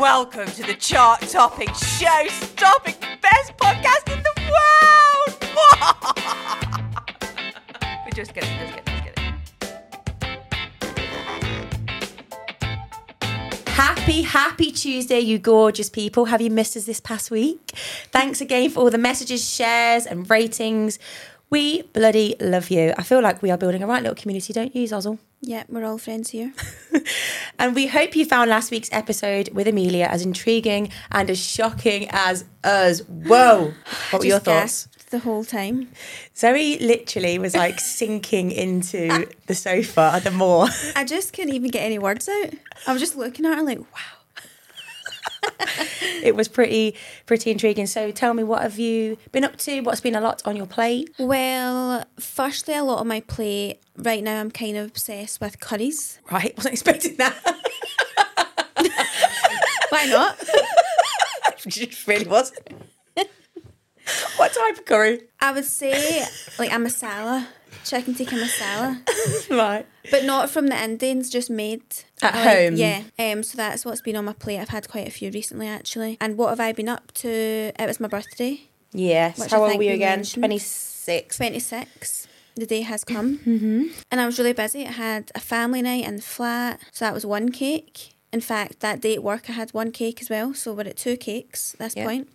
Welcome to the chart topping, show stopping, best podcast in the world. We're just kidding, just kidding, just kidding. Happy, happy Tuesday, you gorgeous people. Have you missed us this past week? Thanks again for all the messages, shares, and ratings. We bloody love you. I feel like we are building a right little community, don't you, Zozzle? Yeah, we're all friends here. And we hope you found last week's episode with Amelia as intriguing and as shocking as us. Whoa! What were your thoughts? the whole time. Zoe literally was like sinking into the sofa the more. I just couldn't even get any words out. I was just looking at her like, wow. It was pretty, pretty intriguing. So tell me, what have you been up to? What's been a lot on your plate? Well, firstly, a lot on my plate. Right now, I'm kind of obsessed with curries. Right, wasn't expecting that. Why not? It really was. what type of curry? I would say like a masala, chicken tikka masala, Right. but not from the Indians, just made At like- home? Yeah. Um. So that's what's been on my plate. I've had quite a few recently, actually. And what have I been up to? It was my birthday, Yes. How old were you again? 26. twenty six. The day has come, mm-hmm. and I was really busy. I had a family night in the flat, so that was one cake. In fact, that day at work, I had one cake as well, so we're at two cakes at this Yeah. point.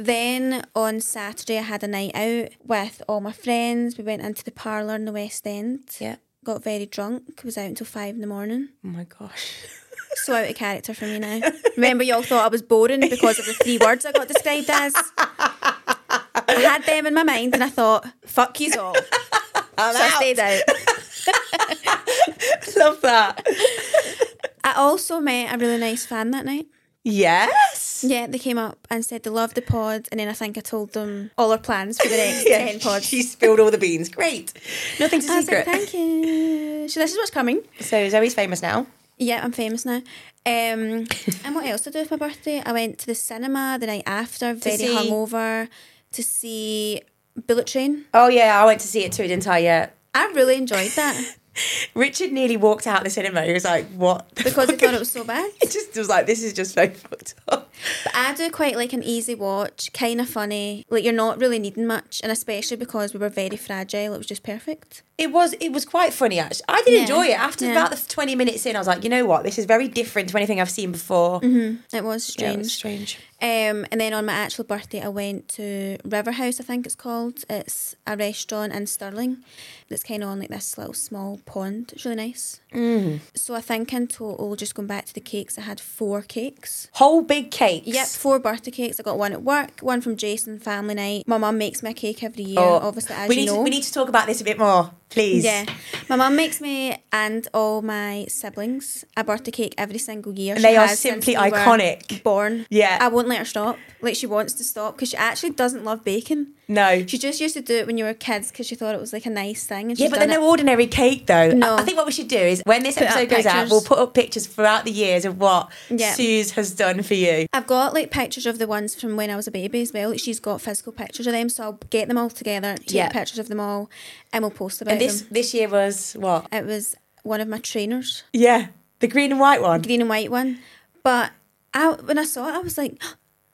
Then on Saturday, I had a night out with all my friends. We went into the parlour in the West End. Yeah. Got very drunk. Was out until five in the morning. Oh my gosh. So out of character for me now. Remember, y'all thought I was boring because of the three words I got described as. I had them in my mind, and I thought, "Fuck you all." so I stayed out. Love that. I also met a really nice fan that night. Yes. Yeah, they came up and said they loved the pod, and then I think I told them all our plans for the next Yeah, ten pods. She spilled all the beans. Great. Nothing's a I was like, secret. thank you. So this is what's coming. so Zoe's famous now. Yeah, I'm famous now. Um, and what else did I do with my birthday? I went to the cinema the night after, very see- hungover, to see Bullet Train. Oh yeah, I went to see it too, didn't I? Yeah. I really enjoyed that Richard nearly walked out the cinema. He was like, "What?" because I fuck?" thought it was so bad. It just was like, "This is just so fucked up." But I do quite like an easy watch, kind of funny. Like you're not really needing much, and especially because we were very fragile, it was just perfect. It was it was quite funny actually. I did Yeah. enjoy it. After Yeah. about the twenty minutes in, I was like, you know what, this is very different to anything I've seen before. It was Yeah, it Mm-hmm. strange. was strange. Um, and then on my actual birthday, I went to River House, I think it's called. It's a restaurant in Stirling that's kind of on like this little small pond. It's really nice. Mm. So I think in total, just going back to the cakes, I had four cakes. Whole big cakes. Yep, four birthday cakes. I got one at work, one from Jason family night. My mum makes me a cake every year, Oh, obviously, as we you need know. to, we need to talk about this a bit more. Please. Yeah. My mum makes me and all my siblings a birthday cake every single year. And they are simply we iconic. Born. Yeah. I won't let her stop. Like she wants to stop because she actually doesn't love bacon. No. She just used to do it when you were kids because she thought it was like a nice thing. And Yeah, but they're no ordinary cake though. No. I, I think what we should do is when this Put episode goes out, we'll put up pictures throughout the years of what Yeah. Suze has done for you. I've got like pictures of the ones from when I was a baby as well. Like she's got physical pictures of them, so I'll get them all together, take Yeah. pictures of them all, and we'll post about And this them. this year was what? It was one of my trainers, Yeah, the green and white one. green and white one. But I, when I saw it, I was like,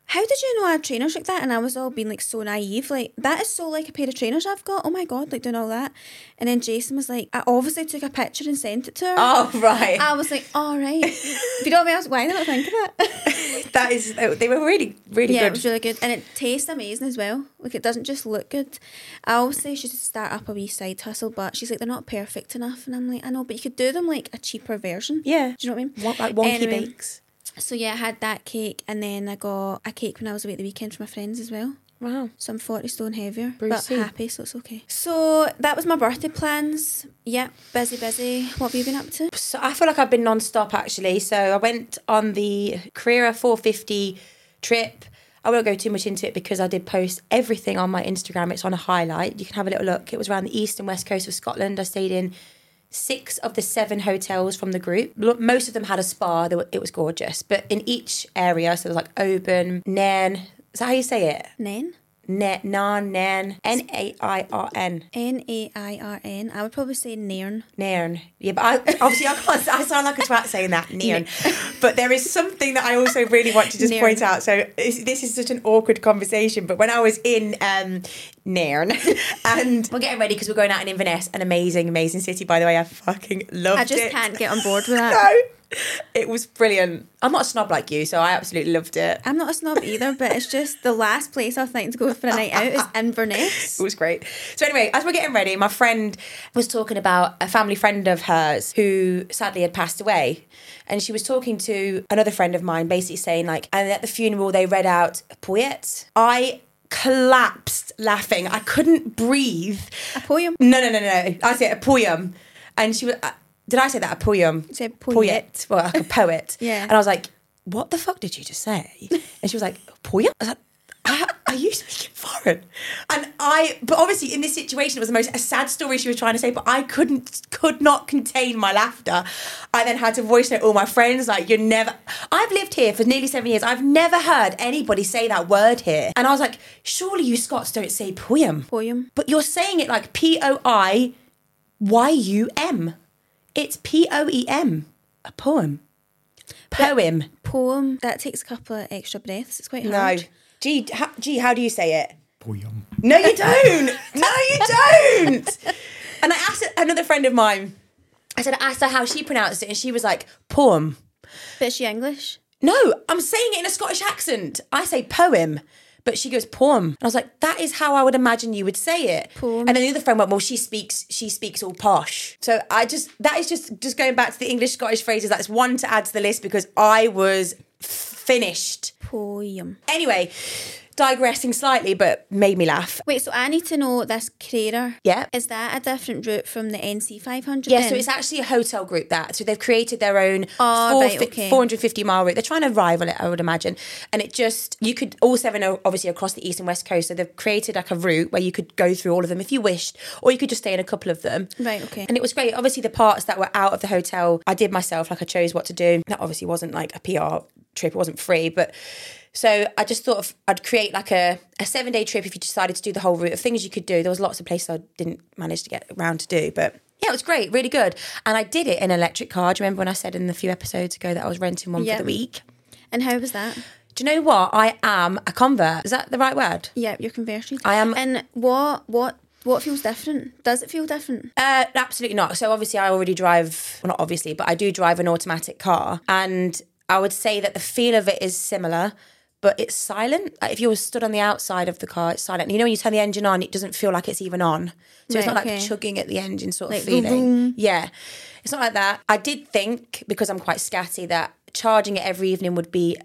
"How did you know I had trainers like that?" And I was all being like so naive, like that is so like a pair of trainers I've got. Oh my god, like doing all that. And then Jason was like, I obviously took a picture and sent it to her. Oh right, I was like, all right. if you don't know what else, why did I not think of it? that is. Uh, they were really really good. yeah, it was really good, and it tastes amazing as well. Like it doesn't just look good. I always say she should start up a wee side hustle, but she's like they're not perfect enough, and I'm like I know, but you could do them like a cheaper version. yeah, do you know what I mean? Won- like wonky Anyway, bakes. So yeah, I had that cake, and then I got a cake when I was away at the weekend for my friends as well. Wow. So I'm 40 stone heavier, Brucey. but happy, so it's okay. So that was my birthday plans. Yep, busy, busy. What have you been up to? So I feel like I've been non-stop actually. So I went on the Crerar 450 trip. I won't go too much into it because I did post everything on my Instagram. It's on a highlight. You can have a little look. It was around the east and west coast of Scotland. I stayed in six of the seven hotels from the group. Most of them had a spa. Were, it was gorgeous. But in each area, so there was like Oban, Nairn. Is that how you say it? Nairn, Narn, Nairn, N A I R N. N A I R N. I would probably say Nairn. Nairn. Yeah, but I, obviously I can't. I sound like a twat saying that. Nairn. but there is something that I also really want to just Nairn. point out. So this, is such an awkward conversation. But when I was in um, Nairn, and we're getting ready because we're going out in Inverness, an amazing, amazing city. By the way, I fucking loved it. I just it. can't get on board with that. No. It was brilliant. I'm not a snob like you, so I absolutely loved it. I'm not a snob either, but it's just the last place I was think to go for a night out is Inverness. It was great. So anyway, as we're getting ready, my friend was talking about a family friend of hers who sadly had passed away. And she was talking to another friend of mine, basically saying like, and at the funeral they read out a poet. I collapsed laughing. I couldn't breathe. A poem. No, no, no, no. I said a poem. And she was, did I say that? A poem? You said poet. Well, like a poet. Yeah. And I was like, what the fuck did you just say? And she was like, poem? I was like, are, are you speaking foreign? And I, but obviously in this situation, it was the most a sad story she was trying to say, but I couldn't, could not contain my laughter. I then had to voice note all my friends, like, you're never, I've lived here for nearly seven years. I've never heard anybody say that word here. And I was like, surely you Scots don't say poem. Poem. But you're saying it like P O I Y U M. It's P O E M. A poem. Poem. Poem. That takes a couple of extra breaths. It's quite No. hard. Gee, how, gee, how do you say it? Poem. No, you don't. no, you don't. And I asked another friend of mine. I said, I asked her how she pronounced it, and she was like, poem. But is she English? No, I'm saying it in a Scottish accent. I say poem, but she goes poem. And I was like, that is how I would imagine you would say it. Poem. And then the other friend went, well, she speaks, she speaks all posh. So I just, that is just, just going back to the English Scottish phrases. That's one to add to the list because I was finished. Poem. Anyway, digressing slightly, but made me laugh. Wait, so I need to know this Crerar. Yeah. Is that a different route from the NC 500? Yeah, then? so it's actually a hotel group that. So they've created their own Oh, four right, okay. 450 mile route. They're trying to rival it, I would imagine. And it just, you could, all seven are obviously across the east and west coast. So they've created like a route where you could go through all of them if you wished, or you could just stay in a couple of them. Right, okay. And it was great. Obviously, the parts that were out of the hotel, I did myself, like I chose what to do. That obviously wasn't like a PR trip, it wasn't free, but. So I just thought of, I'd create like a, a seven day trip if you decided to do the whole route of things you could do. There was lots of places I didn't manage to get around to do, but yeah, it was great, really good. And I did it in an electric car. Do you remember when I said in a few episodes ago that I was renting one Yeah. for the week? And how was that? Do you know what? I am a convert. Is that the right word? Yeah, you're converted. I am- And what what what feels different? Does it feel different? Uh, absolutely not. So obviously, I already drive. Well, not obviously, but I do drive an automatic car, and I would say that the feel of it is similar. But it's silent. Like if you were stood on the outside of the car, it's silent. You know, when you turn the engine on, it doesn't feel like it's even on. So it's not like chugging at the engine sort of Like vroom, feeling. Yeah, it's not like that. I did think because I'm quite scatty that charging it every evening would be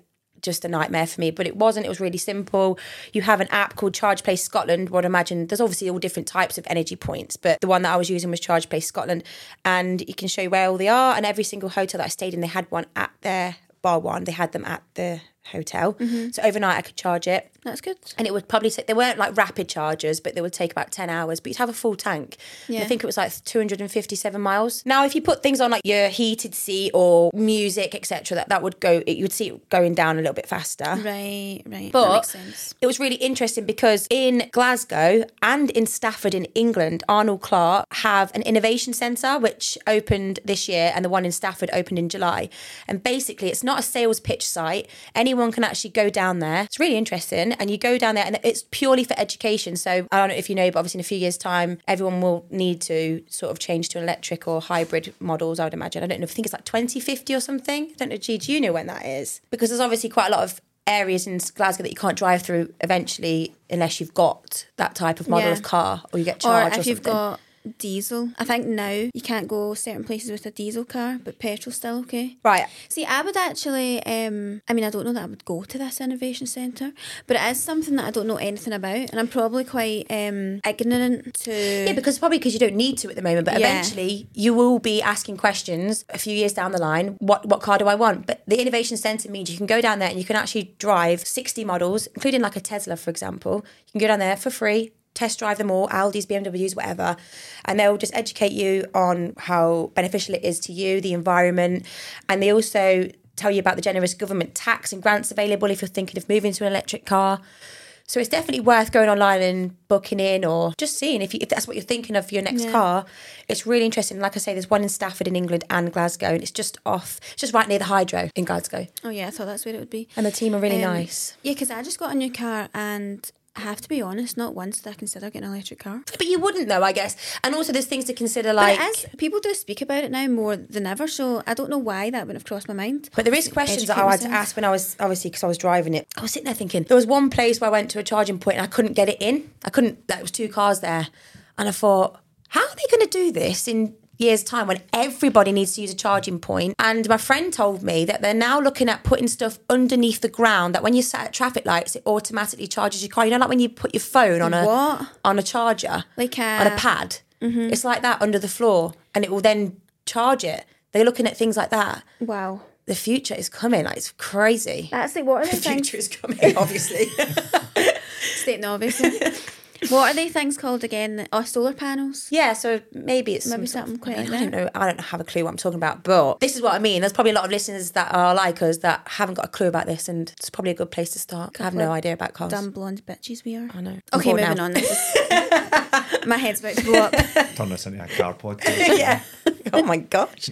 just a nightmare for me, but it wasn't. It was really simple. You have an app called Charge Place Scotland. What I imagine there's obviously all different types of energy points, but the one that I was using was Charge Place Scotland, and you can show you where all they are. And every single hotel that I stayed in, they had one at their bar one. They had them at the hotel, mm-hmm. so overnight I could charge it. That's good. And it would probably take, they weren't like rapid chargers, but they would take about 10 hours. But you'd have a full tank. Yeah. I think it was like 257 miles. Now, if you put things on like your heated seat or music, etc., that, that would go, it, you would see it going down a little bit faster. Right, right. But makes sense. it was really interesting because in Glasgow and in Stafford in England, Arnold Clark have an innovation centre which opened this year, and the one in Stafford opened in July. And basically, it's not a sales pitch site. Anyone can actually go down there. It's really interesting, and you go down there, and it's purely for education. So I don't know if you know, but obviously in a few years' time, everyone will need to sort of change to electric or hybrid models. I would imagine. I don't know. I think it's like 2050 or something. I don't know. G, do you know when that is? Because there's obviously quite a lot of areas in Glasgow that you can't drive through eventually unless you've got that type of model Yeah. of car or you get Or charged or, if you've got diesel. I think now you can't go certain places with a diesel car, but petrol's still okay. right. See, I would actually, um, I mean, I don't know that I would go to this innovation centre, but it is something that I don't know anything about, and I'm probably quite um, ignorant to. Yeah, because probably because you don't need to at the moment, but Yeah. eventually you will be asking questions a few years down the line. What what car do I want? But the innovation centre means you can go down there and you can actually drive sixty models, including like a Tesla, for example. You can go down there for free, test drive them all, Audi's, BMWs, whatever, and they'll just educate you on how beneficial it is to you, the environment, and they also tell you about the generous government tax and grants available if you're thinking of moving to an electric car. So it's definitely worth going online and booking in or just seeing if, you, if that's what you're thinking of for your next car. It's really interesting. Like I say, there's one in Stafford in England and Glasgow, and it's just off, it's just right near the hydro in Glasgow. Oh yeah, I thought that's where it would be. And the team are really Um, nice. Yeah, because I just got a new car and I have to be honest, not once did I consider getting an electric car. But you wouldn't though, I guess. And also, there's things to consider, like. is, people do speak about it now more than ever, so I don't know why that wouldn't have crossed my mind. But there is questions that I had to ask when I was obviously because I was driving it. I was sitting there thinking there was one place where I went to a charging point and I couldn't get it in. I couldn't. There was two cars there, and I thought, how are they going to do this in years' time when everybody needs to use a charging point? And my friend told me that they're now looking at putting stuff underneath the ground that when you're sat at traffic lights, it automatically charges your car. You know, like when you put your phone on a What? on a charger, Like a- on a pad. Mm-hmm. It's like that under the floor, and it will then charge it. They're looking at things like that Wow. the future is coming. Like it's crazy. That's like, what are The the things? future is coming, obviously. Stating the obvious. What are they things called again? Oh, solar panels. yeah, so maybe it's Maybe some sort something of- quite I like don't know. I don't have a clue what I'm talking about, but this is what I mean. There's probably a lot of listeners that are like us that haven't got a clue about this, and it's probably a good place to start. I have no idea about cars. Dumb blonde bitches we are. I know. I'm Okay, moving now. on. This is my head's about to blow up. Turn this into a car podcast. yeah. oh my gosh.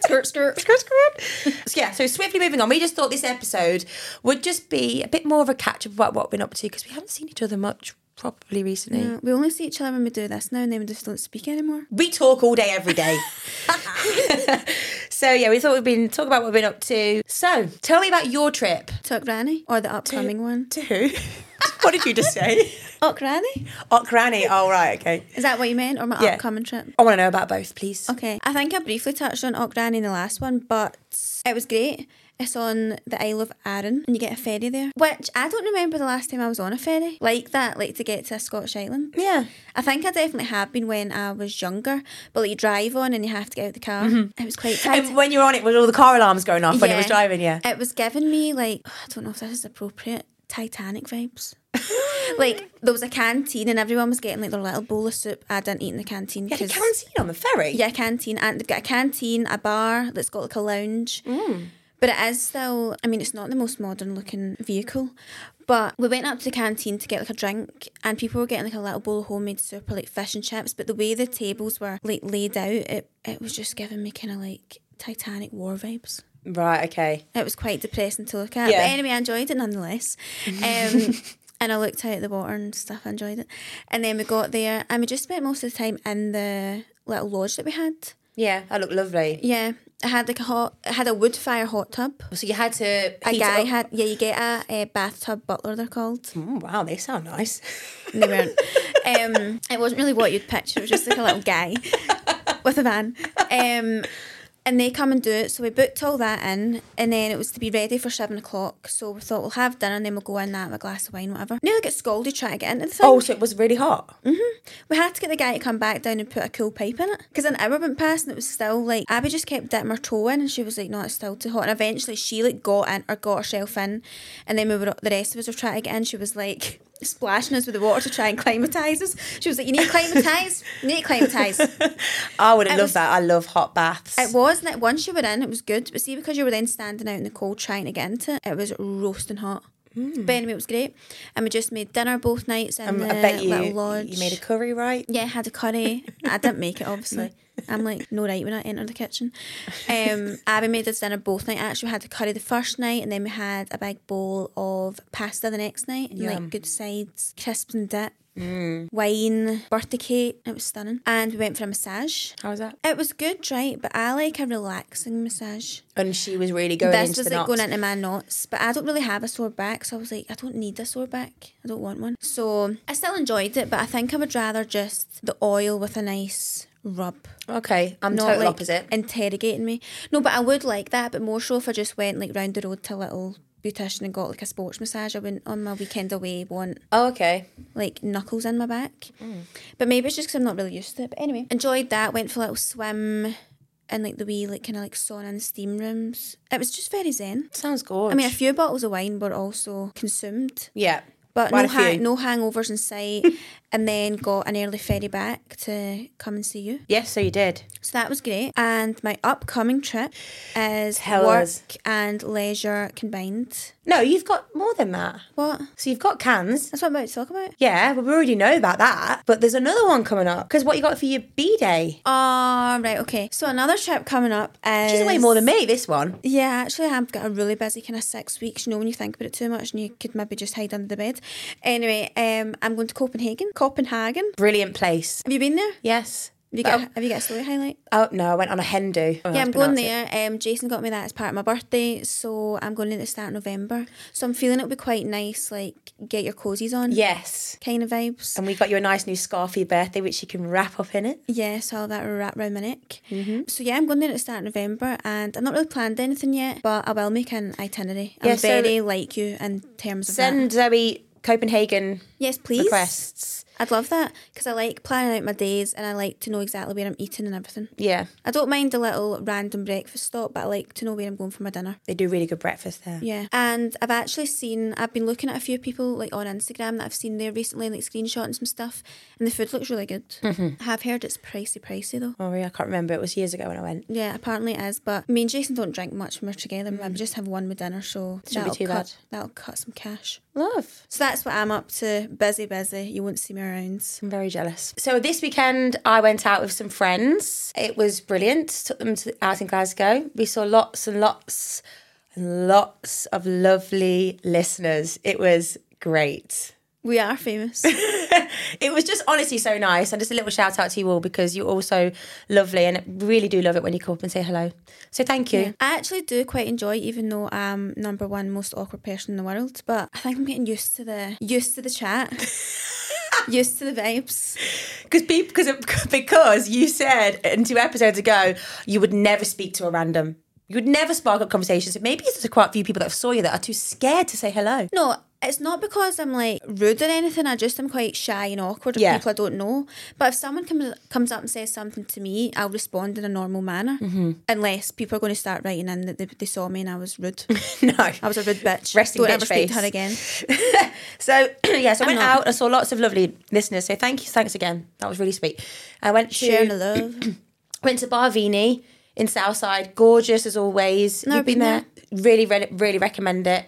skirt, skirt. Skirt, skirt. So, yeah, so swiftly moving on. We just thought this episode would just be a bit more of a catch up about what we've been up to because we haven't seen each other much probably recently. Yeah, we only see each other when we do this now, and then we just don't speak anymore. We talk all day, every day. so yeah, we thought we'd been talk about what we've been up to. So tell me about your trip. To Granny or the upcoming one? To who? what did you just say? Oh, Granny? Oh, right, okay. Is that what you meant, or my Yeah. upcoming trip? I want to know about both, please. Okay, I think I briefly touched on Granny in the last one, but it was great. It's on the Isle of Arran, and you get a ferry there. Which I don't remember the last time I was on a ferry like that, like to get to a Scottish island. Yeah. I think I definitely have been when I was younger, but like you drive on and you have to get out of the car. It was quite tight. And when you were on it, was all the car alarms going off when it was driving? Yeah. It was giving me like I don't know if this is appropriate Titanic vibes. like there was a canteen and everyone was getting like their little bowl of soup. I didn't eat in the canteen had a canteen on the ferry. yeah, a canteen, and they've got a canteen, a bar that's got like a lounge. Mm. But it is still, I mean, it's not the most modern looking vehicle. But we went up to the canteen to get like a drink, and people were getting like a little bowl of homemade soup or like fish and chips. But the way the tables were like laid out, it, it was just giving me kind of like Titanic war vibes. Right. Okay. It was quite depressing to look at. Yeah. But anyway, I enjoyed it nonetheless. Um, and I looked out at the water and stuff. I enjoyed it. And then we got there and we just spent most of the time in the little lodge that we had. Yeah, that looked lovely. Yeah. I had like a hot, I had a wood fire hot tub. So you had to. A guy had, yeah, you get a, a bathtub butler, they're called. Mm, wow, they sound nice. And they weren't. um, it wasn't really what you'd picture. It was just like a little guy with a van. Um, and they come and do it. So we booked all that in, and then it was to be ready for seven o'clock. So we thought we'll have dinner and then we'll go in that with a glass of wine, whatever. Nearly get scalded trying to get into the thing. Oh, so it was really hot. Mhm. We had to get the guy to come back down and put a cool pipe in it because an hour went past and it was still like Abby just kept dipping her toe in and she was like, "No, it's still too hot." And eventually she like got in or got herself in, and then we were the rest of us were trying to get in. She was like splashing us with the water to try and climatise us. She was like, "You need to climatise. You need to climatise." I would have It loved was- that. I love hot baths. It was, and it, once you were in, it was good. But see, because you were then standing out in the cold trying to get into it, it was roasting hot. But anyway, it was great, and we just made dinner both nights in Um, the I bet you little lodge. you made a curry, right? Yeah, had a curry. I didn't make it, obviously. I'm like, no right when I enter the kitchen. Um, Abby made us dinner both night. Actually, we had the curry the first night, and then we had a big bowl of pasta the next night, and Yum. like good sides, crisps and dip, wine, birthday cake. It was stunning. And we went for a massage. How was that? It was good, right? But I like a relaxing massage. And she was really going this into was the like knots. going into my knots, but I don't really have a sore back, so I was like, I don't need a sore back. I don't want one. So I still enjoyed it, but I think I would rather just the oil with a nice rub. Okay, I'm not total like opposite. interrogating me. No, but I would like that, but more so if I just went like round the road to a little beautician and got like a sports massage. I wouldn't on my weekend away want Oh, okay. like knuckles in my back. Mm. But maybe it's just because I'm not really used to it. But anyway, enjoyed that. Went for a little swim And like the wee like kind of like sauna and steam rooms. It was just very zen. Sounds good. I mean, a few bottles of wine were also consumed, yeah. But Quite no, ha- no hangovers in sight. and then got an early ferry back to come and see you. Yes, so you did. So that was great. And my upcoming trip is Tell work us. and leisure combined. No, you've got more than that. What? So you've got cans. That's what I'm about to talk about. Yeah, well, we already know about that. But there's another one coming up. Because what you got for your B day? Oh, ah, right, okay. So another trip coming up is. She's way more than me, this one. Yeah, actually, I've got a really busy kind of six weeks. You know, when you think about it too much, and you could maybe just hide under the bed. Anyway, um, I'm going to Copenhagen. Copenhagen. Brilliant place. Have you been there? Yes. Have you got? Have you got a story highlight? Oh, no, I went on a hen do. yeah, I'm going there. Um, Jason got me that as part of my birthday, so I'm going at the start of November. So I'm feeling it'll be quite nice, like get your cozies on, Yes. kind of vibes. And we got you a nice new scarf for your birthday, which you can wrap up in it. Yeah, so I'll that wrap round my neck. So yeah, I'm going there at the start of November, and I've not really planned anything yet, but I will make an itinerary. I'm Yeah, so- very like you in terms of that. Send Zoe Copenhagen Yes, please. requests. I'd love that because I like planning out my days and I like to know exactly where I'm eating and everything. Yeah, I don't mind a little random breakfast stop, but I like to know where I'm going for my dinner. they do really good breakfast there. Yeah. And I've actually seen, I've been looking at a few people like on Instagram that I've seen there recently, like screenshotting some stuff, and the food looks really good. Mm-hmm. I have heard it's pricey, pricey though. Oh, yeah, I can't remember. It was years ago when I went. Yeah, apparently it is. But me and Jason don't drink much when we're together. We mm. just have one with dinner, so Shouldn't be that'll too cut, bad. That'll cut some cash. Love. So that's what I'm up to. Busy, busy. You won't see me around. I'm very jealous. So this weekend, I went out with some friends. It was brilliant. Took them to, out in Glasgow. We saw lots and lots and lots of lovely listeners. It was great. We are famous. It was just honestly so nice. And just a little shout out to you all because you're all so lovely and really do love it when you come up and say hello. So thank you. I actually do quite enjoy, even though I'm number one most awkward person in the world. But I think I'm getting used to the used to the chat, used to the vibes. Because because because you said in two episodes ago you would never speak to a random. You would never spark up conversations. So maybe it's just quite a few people that saw you that are too scared to say hello. No, it's not because I'm like rude or anything. I just am quite shy and awkward with Yeah. people I don't know. But if someone comes comes up and says something to me, I'll respond in a normal manner. Mm-hmm. Unless people are going to start writing in that they, they saw me and I was rude. No. I was a rude bitch. Resting don't bitch ever speak to her again. So yeah, so I went not. out and saw lots of lovely listeners. So thank you, thanks again. That was really sweet. I went to Sharing the love. went to Barvini in Southside, gorgeous as always. Never You've been, been there. Really, really, really recommend it.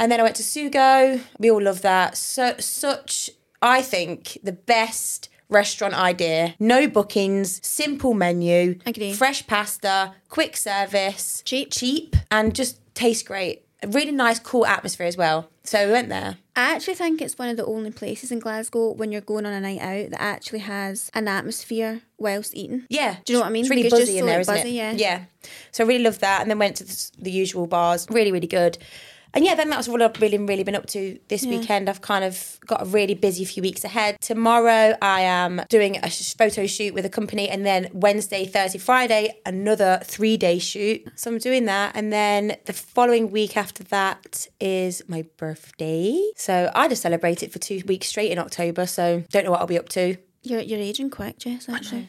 And then I went to Sugo. We all love that. So such, I think, the best restaurant idea. No bookings, simple menu, fresh pasta, quick service, Cheap. cheap, and just tastes great. A really nice, cool atmosphere as well. So we went there. I actually think it's one of the only places in Glasgow when you're going on a night out that actually has an atmosphere whilst eating. Yeah. Do you know what I mean? It's really just buzzy in so, there, buzzy, it? yeah. Yeah. So I really loved that. And then went to the, the usual bars. Really, really good. And yeah, then that's what I've really, really been up to this weekend. I've kind of got a really busy few weeks ahead. Tomorrow, I am doing a photo shoot with a company, and then Wednesday, Thursday, Friday, another three day shoot. So I'm doing that. And then the following week after that is my birthday. So I just celebrate it for two weeks straight in October. So don't know what I'll be up to. You're, you're aging quick, Jess, actually.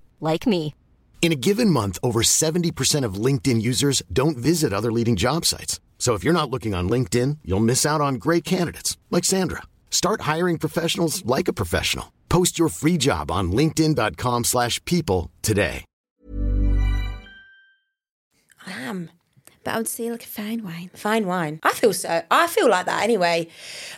like me. In a given month, over 70% of LinkedIn users don't visit other leading job sites. So if you're not looking on LinkedIn, you'll miss out on great candidates like Sandra. Start hiring professionals like a professional. Post your free job on linkedin.com/people slash people today. I am. But I would say like a fine wine. Fine wine. I feel so. I feel like that anyway.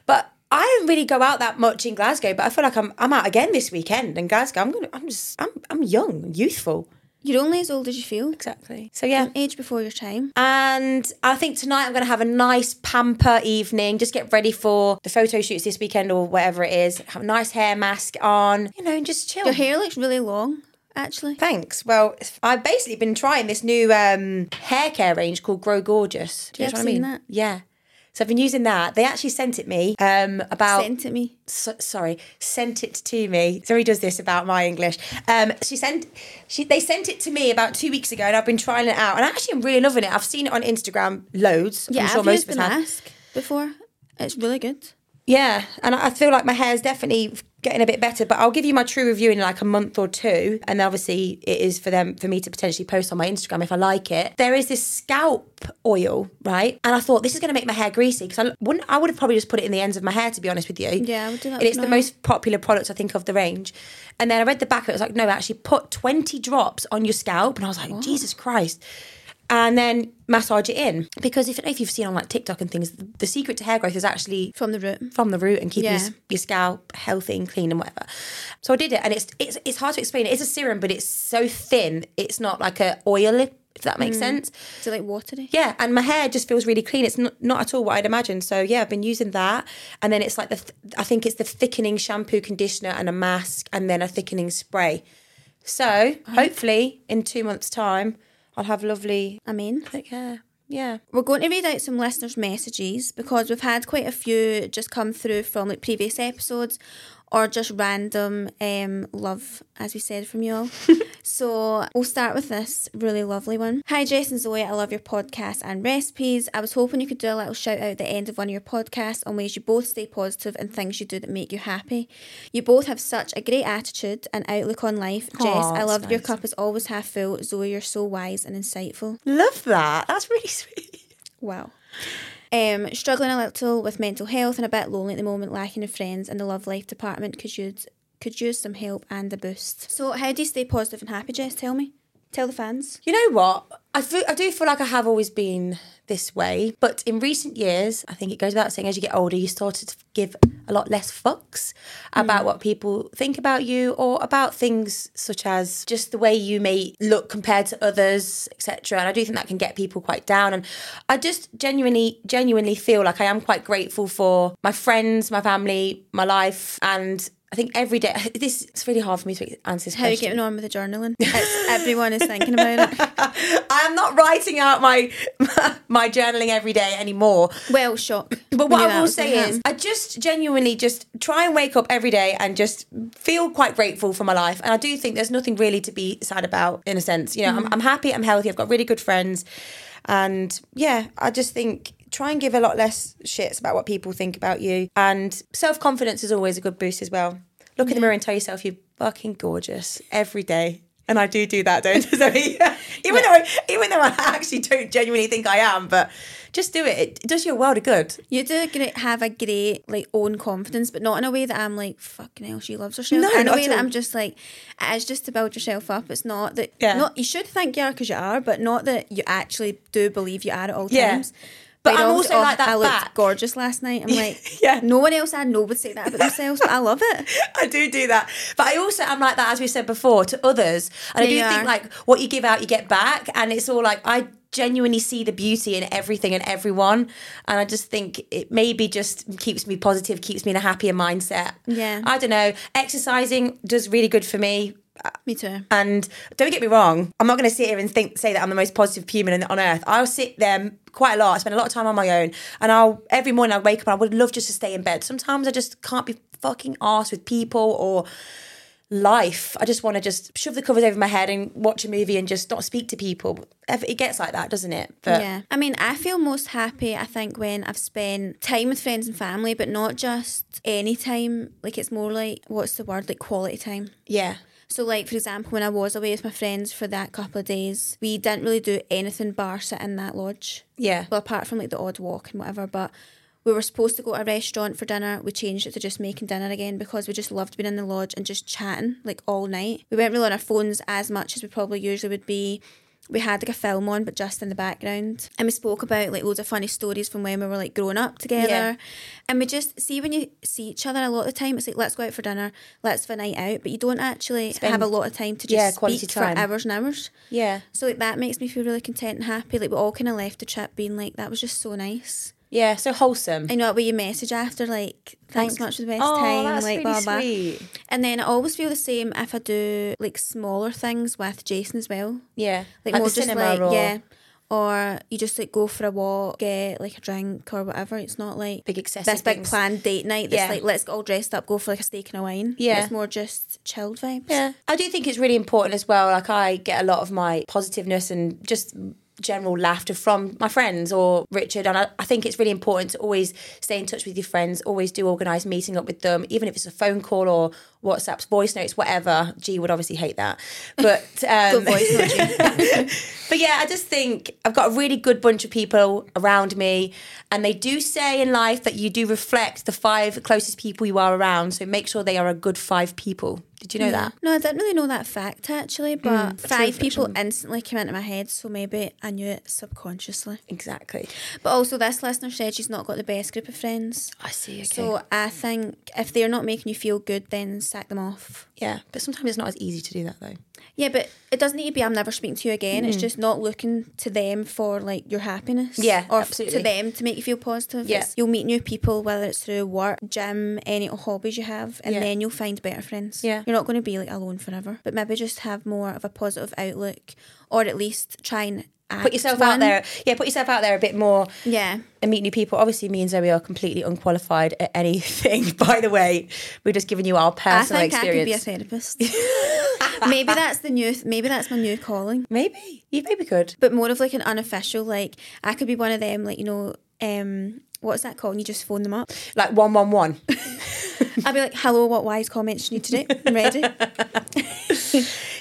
But I don't really go out that much in Glasgow. But I feel like I'm I'm out again this weekend in Glasgow. I'm gonna. I'm just. I'm I'm young, youthful. You're only as old as you feel. Exactly. So yeah. Age before your time. And I think tonight I'm going to have a nice pamper evening. Just get ready for the photo shoots this weekend or whatever it is. Have a nice hair mask on, you know, and just chill. Your hair looks really long, actually. Thanks. Well, I've basically been trying this new um, hair care range called Grow Gorgeous. Do you Yeah, know what I mean? that. Yeah. So I've been using that. They actually sent it me um, about Sent it me. so, sorry, sent it to me. Zoe does this about my English. Um, she sent, she they sent it to me about two weeks ago, and I've been trying it out, and actually I'm really loving it. I've seen it on Instagram loads. Yeah, I'm sure I've most used of us have. mask before. It's really good. Yeah, and I feel like my hair's definitely getting a bit better. But I'll give you my true review in like a month or two, and obviously it is for them for me to potentially post on my Instagram if I like it. There is this scalp oil, right? And I thought this is going to make my hair greasy because I wouldn't. I would have probably just put it in the ends of my hair to be honest with you. Yeah, I would do that And it's the most popular product I think of the range. And then I read the back of it. It was like, no, actually put twenty drops on your scalp, and I was like, Jesus Christ. And then massage it in because if, if you've seen on like TikTok and things, the, secret to hair growth is actually From the root. from the root and keeping Yeah. your, your scalp healthy and clean and whatever. So I did it, and it's it's it's hard to explain. It's a serum, but it's so thin. It's not like a oil, if that makes mm. sense. Is it like watery? Yeah, and my hair just feels really clean. It's not, not at all what I'd imagined. So yeah, I've been using that, and then it's like the th- I think it's the thickening shampoo, conditioner, and a mask, and then a thickening spray. So oh. hopefully in two months' time, I'll have lovely I mean, thick hair. Yeah. we're going to read out some listeners' messages because we've had quite a few just come through from like previous episodes or just random um, love, as we said, from you all. so we'll start with this really lovely one. Hi, Jess and Zoe. I love your podcast and recipes. I was hoping you could do a little shout out at the end of one of your podcasts on ways you both stay positive and things you do that make you happy. You both have such a great attitude and outlook on life. Jess, I love your cup is always half full. Zoe, you're so wise and insightful. Love that. That's really sweet. Wow. Um, struggling a little with mental health and a bit lonely at the moment, lacking of friends, and the love life department could use could use some help and a boost. So, how do you stay positive and happy, Jess? Tell me. Tell the fans. You know what? I feel, I do feel like I have always been this way, but in recent years, I think it goes without saying, as you get older, you started to give a lot less fucks about mm. what people think about you or about things such as just the way you may look compared to others, etc. And I do think that can get people quite down. And I just genuinely, genuinely feel like I am quite grateful for my friends, my family, my life, and. I think every day, this it's really hard for me to answer this How are you getting on with the journaling? Everyone is thinking about it. I am not writing out my my journaling every day anymore. Well, shock. But what I will say gonna is. I just genuinely just try and wake up every day and just feel quite grateful for my life. And I do think there's nothing really to be sad about, in a sense. You know, Mm-hmm. I'm, I'm happy, I'm healthy, I've got really good friends, and yeah, I just think try and give a lot less shits about what people think about you. And self confidence is always a good boost as well. Look in the mirror and tell yourself you're fucking gorgeous every day. And I do do that, don't I? Even though even though I actually don't genuinely think I am, but just do it. It does you a world of good. You do have a great like own confidence, but not in a way that I'm like fucking hell. She loves herself. No, in a way that. I'm just like it is just to build yourself up. It's not that. Yeah. Not you should think you are because you are, but not that you actually do believe you are at all Yeah. times. But I'm also like that I looked back. gorgeous last night. I'm like, Yeah. No one else I know would say that about themselves, but I love it. I do do that. But I also I'm like that, as we said before, to others. And I do you think like what you give out, you get back. And it's all like, I genuinely see the beauty in everything and everyone. And I just think it maybe just keeps me positive, keeps me in a happier mindset. Yeah. I don't know. Exercising does really good for me. Me too. And don't get me wrong, I'm not going to sit here and think say that I'm the most positive human on- earth. I'll sit there quite a lot. I spend a lot of time on my own, and I'll every morning I wake up and I would love just to stay in bed. Sometimes I just can't be fucking arsed with people or life. I just want to just shove the covers over my head and watch a movie and just not speak to people. It gets like that, doesn't it? But yeah. I mean, I feel most happy, I think, when I've spent time with friends and family, but not just any time. Like, it's more like, what's the word? Like, quality time. yeah. So, like, for example, when I was away with my friends for that couple of days, we didn't really do anything bar sit in that lodge. Yeah. Well, apart from like the odd walk and whatever, but we were supposed to go to a restaurant for dinner. We changed it to just making dinner again because we just loved being in the lodge and just chatting like all night. We weren't really on our phones as much as we probably usually would be. We had like a film on, but just in the background. And we spoke about like loads of funny stories from when we were like growing up together. Yeah. And we just see when you see each other a lot of the time, it's like, let's go out for dinner, let's have a night out. But you don't actually have a lot of time to just yeah, quality speak time. for hours and hours. Yeah. So like that makes me feel really content and happy. Like we all kind of left the trip being like, that was just so nice. Yeah. So wholesome. I know what you message after, like, thanks, Thanks. much for the best Oh, time, that's like really blah blah. sweet. And then I always feel the same if I do like smaller things with Jason as well. Yeah. Like, Like more just like or- yeah. Or you just like go for a walk, get like a drink or whatever. It's not like Big excessive this big things. planned date night that's Yeah. like let's get all dressed up, go for like a steak and a wine. Yeah. It's more just chilled vibes. Yeah. I do think it's really important as well. Like I get a lot of my positiveness and just general laughter from my friends or Richard. And I, I think it's really important to always stay in touch with your friends, always do organise meeting up with them, even if it's a phone call or WhatsApp's voice notes, whatever. G would obviously hate that. But um, voice but yeah, I just think I've got a really good bunch of people around me, and they do say in life that you do reflect the five closest people you are around. So make sure they are a good five people. Did you know that? No, I didn't really know that fact actually, but Mm, five people instantly came into my head, so maybe I knew it subconsciously. Exactly. But also, this listener said she's not got the best group of friends. I see. Okay. So I think if they're not making you feel good, then sack them off. yeah, but sometimes it's not as easy to do that though. Yeah, but it doesn't need to be I'm never speaking to you again. Mm. It's just not looking to them for like your happiness. Yeah, or absolutely. to them to make you feel positive. Yeah. It's- you'll meet new people, whether it's through work, gym, any hobbies you have, and Yeah. then you'll find better friends. Yeah. You're not going to be like alone forever, but maybe just have more of a positive outlook, or at least try and act Put yourself one. out there. Yeah, put yourself out there a bit more Yeah. and meet new people. Obviously, me and Zoe are completely unqualified at anything. By the way, we're just giving you our personal I think experience. I could be a therapist. maybe that's the new. Maybe that's my new calling. maybe you maybe could. but more of like an unofficial. Like I could be one of them. Like you know, um, what's that called? And you just phone them up. Like one one one. I'd be like, "Hello, what wise comments you need today? I'm ready."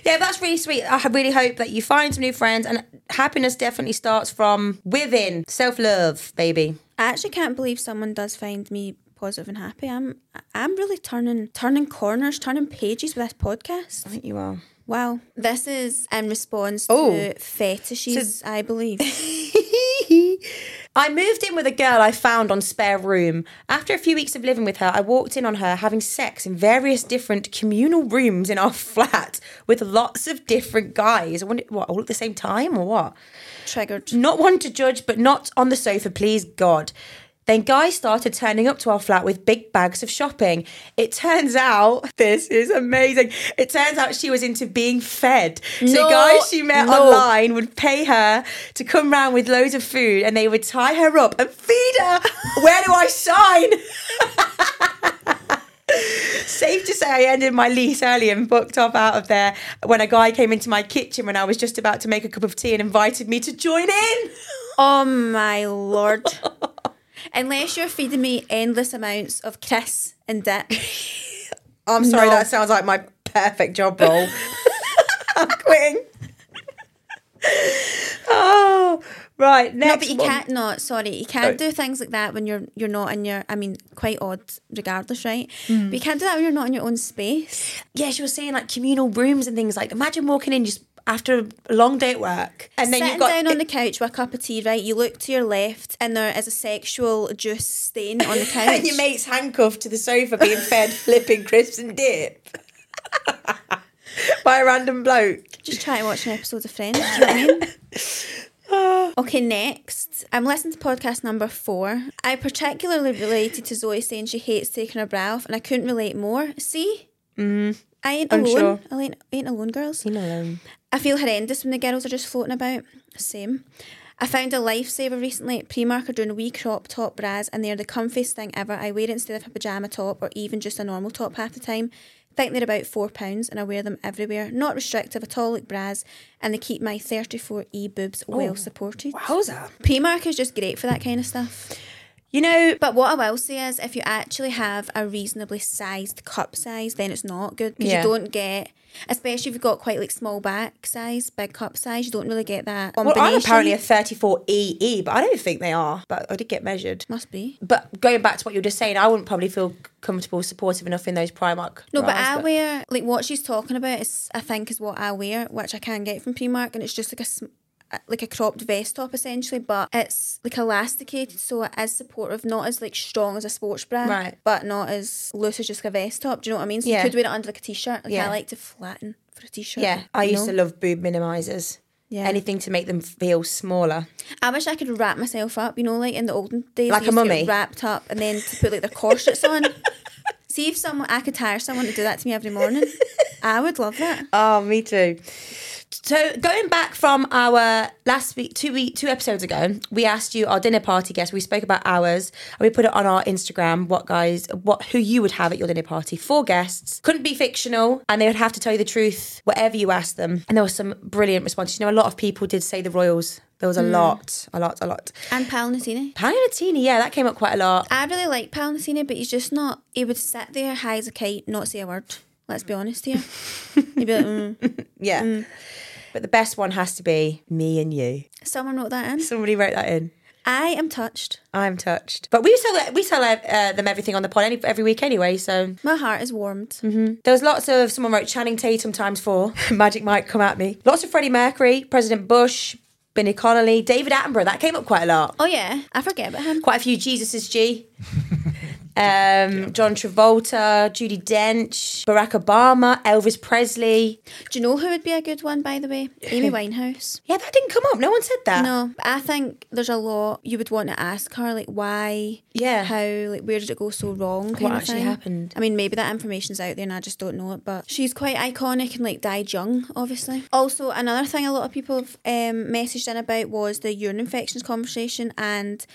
Yeah, that's really sweet. I really hope that you find some new friends, and happiness definitely starts from within. Self love, baby. I actually can't believe someone does find me positive and happy. I'm I'm really turning turning corners, turning pages with this podcast. I think you are. Wow, this is in response Oh. to fetishes, I believe. I moved in with a girl I found on spare room. After a few weeks of living with her, I walked in on her having sex in various different communal rooms in our flat with lots of different guys. I wonder, what, all at the same time or what? Triggered. Not one to judge, but not on the sofa, please God. Then guys started turning up to our flat with big bags of shopping. It turns out, this is amazing. It turns out she was into being fed. So No, guys she met no. online would pay her to come round with loads of food and they would tie her up and feed her. Where do I sign? Safe to say, I ended my lease early and booked off out of there when a guy came into my kitchen when I was just about to make a cup of tea and invited me to join in. Oh my lord. Unless you're feeding me endless amounts of kiss and dip. I'm sorry, No. that sounds like my perfect job role. I'm quitting. oh, Right, No, but you one. can't. not. sorry, you can't do things like that when you're you're not in your. I mean, quite odd, regardless, right? Mm. But you can't do that when you're not in your own space. Yeah, she was saying like communal rooms and things like. Imagine walking in just after a long day at work, and then Sitting you've got down on the couch with a cup of tea, right? You look to your left, and there is a sexual juice stain on the couch. and your mate's handcuffed to the sofa being fed flipping crisps and dip by a random bloke. Just try to watch an episode of Friends. Do you know what I mean? Okay, next. I'm listening to podcast number four. I particularly related to Zoe saying she hates taking her bra off, and I couldn't relate more. See? Mm. I ain't I'm alone. sure. I ain't, ain't alone, girls. You know, I feel horrendous when the girls are just floating about. Same. I found a lifesaver recently. At Primark are doing wee crop top bras and they're the comfiest thing ever. I wear it instead of a pyjama top or even just a normal top half the time. I think they're about £4 and I wear them everywhere. Not restrictive at all like bras and they keep my 34E boobs oh, well supported. wowza. Primark is just great for that kind of stuff. You know, But what I will say is, if you actually have a reasonably sized cup size, then it's not good because Yeah. you don't get, especially if you've got quite like small back size, big cup size, you don't really get that well. I'm apparently a 34 EE, but I don't think they are. But I did get measured. Must be. But going back to what you were just saying, I wouldn't probably feel comfortable, supportive enough in those Primark. No, but bras, I wear like what she's talking about is I think is what I wear, which I can get from Primark, and it's just like a like a cropped vest top essentially, but it's like elasticated, so it is supportive, not as like strong as a sports bra, Right. But not as loose as just a vest top. Do you know what I mean? So Yeah. you could wear it under like a t-shirt. Like Yeah. I like to flatten for a t-shirt. Yeah, I used know? to love boob minimizers. Yeah. Anything to make them feel smaller. I wish I could wrap myself up, you know, like in the olden days. Like a used to get mummy? Wrapped up and then to put like their corsets on. See if someone I could hire someone to do that to me every morning. I would love that. Oh, me too. So going back from our last week, two week, two episodes ago, we asked you our dinner party guest. We spoke about ours, and we put it on our Instagram. What guys, what who you would have at your dinner party? Four guests, couldn't be fictional, and they would have to tell you the truth, whatever you asked them. And there was some brilliant responses. You know, a lot of people did say the royals. There was a mm. lot, a lot, a lot. And Paolo Nutini. Palinatini, yeah, that came up quite a lot. I really like Paolo Nutini, but he's just not. He would sit there high as a kite, not say a word. Let's be honest here. He'd be like, mm. Yeah, but the best one has to be me and you. someone wrote that in. Somebody wrote that in. I am touched. I'm touched. But we tell we tell uh, them everything on the pod any, every week anyway. So My heart is warmed. there was lots of someone wrote Channing Tatum times four. Magic Mike come at me. Lots of Freddie Mercury, President Bush, Billy Connolly, David Attenborough. That came up quite a lot. Oh yeah, I forget about him. Quite a few Jesus's G. um, John Travolta, Judi Dench, Barack Obama, Elvis Presley. Do you know who would be a good one, by the way? Amy Winehouse. Yeah, that didn't come up. No one said that. No, I think there's a lot you would want to ask her, like why, Yeah. how, like where did it go so wrong? Kind What of actually thing. happened? I mean, maybe that information's out there and I just don't know it. But she's quite iconic and like died young, obviously. Also, another thing a lot of people have um, messaged in about was the urine infections conversation and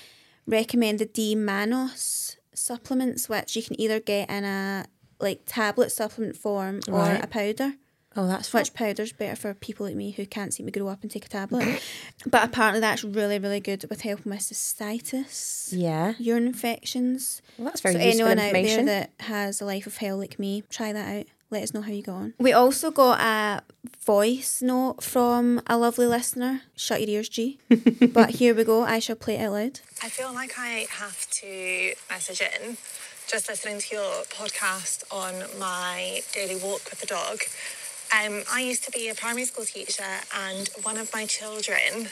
recommended D-Mannose supplements, which you can either get in a like tablet supplement form or Right. a powder. Oh, that's Which powder's better for people like me who can't seem to grow up and take a tablet. but apparently that's really, really good with helping with cystitis, Yeah. urine infections. Well, that's very so useful anyone out there information. that has a life of hell like me, try that out. Let us know how you go on. We also got a voice note from a lovely listener. Shut your ears, G. but here we go. I shall play it out loud. I feel like I have to message in. Just listening to your podcast on my daily walk with the dog. Um, I used to be a primary school teacher, and one of my children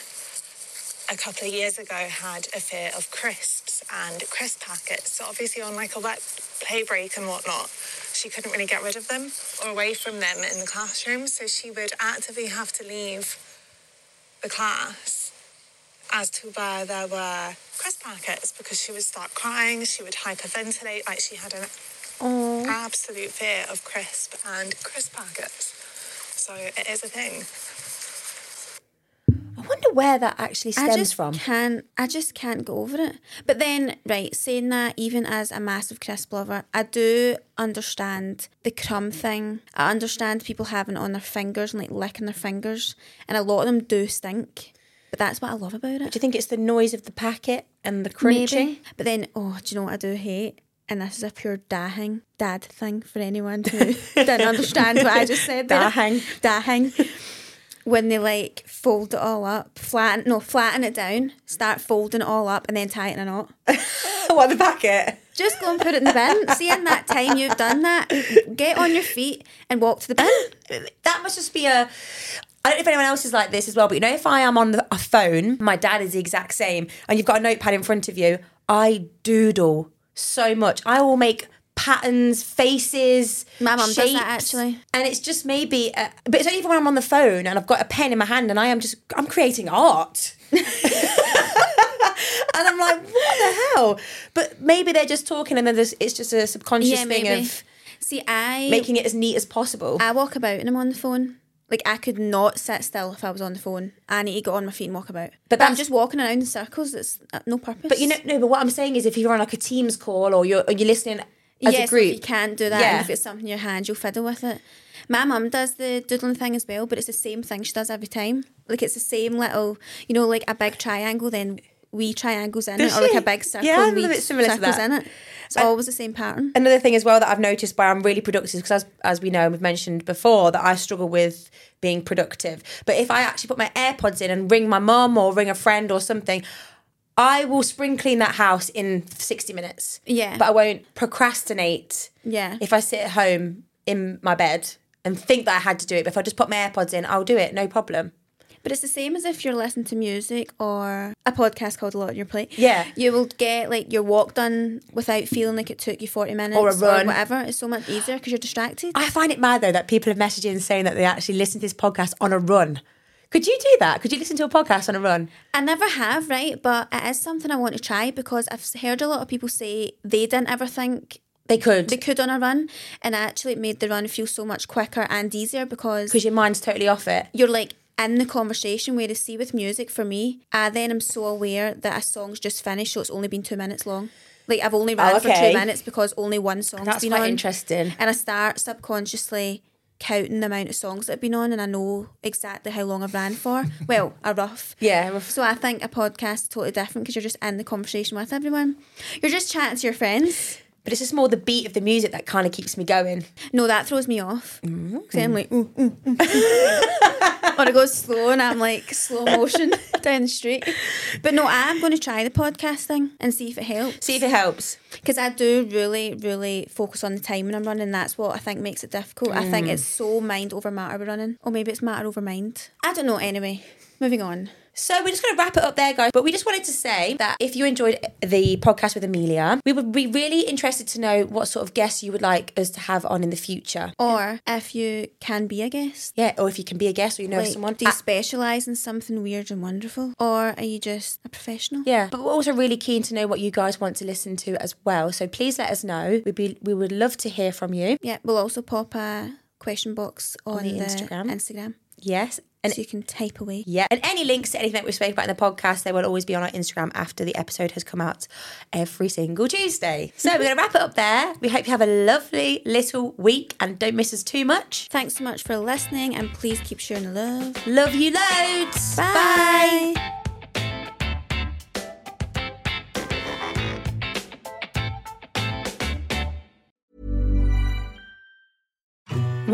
a couple of years ago had a fear of crisps and crisp packets. So obviously on like a wet play break and whatnot, she couldn't really get rid of them or away from them in the classroom. So she would actively have to leave the class as to where there were crisp packets because she would start crying, she would hyperventilate, like she had an absolute fear of crisp and crisp packets. So it is a thing. I wonder where that actually stems I just from. can't. I just can't go over it. But then, right, saying that, even as a massive crisp lover, I do understand the crumb thing. I understand people having it on their fingers and like licking their fingers, and a lot of them do stink. But that's what I love about it. Do you think it's the noise of the packet and the crunching? Maybe. But then, oh, do you know what I do hate? And this is a pure dahing, dad thing for anyone who didn't understand what I just said. Dahing. Dahing. When they like fold it all up, flatten no, flatten it down, start folding it all up, and then tie it in a knot. what the packet? Just go and put it in the bin. See, in that time you've done that, get on your feet and walk to the bin. That must just be a. I don't know if anyone else is like this as well, but you know, if I am on the, a phone, my dad is the exact same, and you've got a notepad in front of you, I doodle so much. I will make patterns, faces. My mum does that, actually. and it's just maybe, uh but it's only when I'm on the phone and I've got a pen in my hand and I am just, I'm creating art. and I'm like, what the hell? But maybe they're just talking and then there's, it's just a subconscious Yeah, thing maybe. of See, I making it as neat as possible. I walk about and I'm on the phone. Like I could not sit still if I was on the phone. I need to get on my feet and walk about. But But, I'm just walking around in circles. It's uh, no purpose. But you know, no. But what I'm saying is, if you're on like a Teams call or you're or you're listening as yes, a group, if you can't do that, Yeah. and if it's something in your hand, you'll fiddle with it. My mum does the doodling thing as well, but it's the same thing she does every time. Like it's the same little, you know, like a big triangle, then wee triangles in Does it, or like a big circle, Yeah, and a wee bit similar to circles that. in it. It's always the same pattern. Another thing as well that I've noticed where I'm really productive because as, as we know and we've mentioned before that I struggle with being productive. But if I actually put my AirPods in and ring my mum or ring a friend or something, I will spring clean that house in 60 minutes. Yeah. But I won't procrastinate Yeah. if I sit at home in my bed and think that I had to do it. But if I just put my AirPods in, I'll do it, no problem. But it's the same as if you're listening to music or a podcast called A Lot on Your Plate. Yeah. You will get like your walk done without feeling like it took you 40 minutes Or a run. whatever. It's so much easier because you're distracted. I find it mad though that people have messaged in saying that they actually listen to this podcast on a run. Could you do that? Could you listen to a podcast on a run? I never have, right? But it is something I want to try because I've heard a lot of people say they didn't ever think They could. they could on a run, and actually it made the run feel so much quicker and easier because Because your mind's totally off it. you're like in the conversation. Where Whereas, see, with music, for me, I then am so aware that a song's just finished, so it's only been two minutes long. Like I've only ran Oh, for two minutes because only one song's That's been quite on. interesting. And I start subconsciously counting the amount of songs that I've been on, and I know exactly how long I've ran for. well, a rough. Yeah, rough. So I think a podcast is totally different because you're just in the conversation with everyone. You're just chatting to your friends. But it's just more the beat of the music that kind of keeps me going. No, that throws me off. Mm-hmm. 'Cause I'm like, ooh, ooh, ooh. or it goes slow and I'm like slow motion down the street. But no, I'm going to try the podcast thing and see if it helps. See if it helps. Because I do really, really focus on the time when I'm running. That's what I think makes it difficult. I Mm. think it's so mind over matter with running. Or maybe it's matter over mind. I don't know. Anyway, moving on. So we're just going to wrap it up there, guys. But we just wanted to say that if you enjoyed the podcast with Amelia, we would be really interested to know what sort of guests you would like us to have on in the future. Or if you can be a guest. Yeah, or if you can be a guest or you know Like, someone. do you specialise in something weird and wonderful? Or are you just a professional? yeah, but we're also really keen to know what you guys want to listen to as well. So please let us know. We'd be we would love to hear from you. Yeah, we'll also pop a question box on, the the, Instagram. Instagram. Yes, and so you can tape away. Yeah, and any links to anything that we've spoken about in the podcast, they will always be on our Instagram after the episode has come out every single Tuesday. So we're going to wrap it up there. We hope you have a lovely little week and don't miss us too much. Thanks so much for listening and please keep sharing the love. Love you loads. Bye.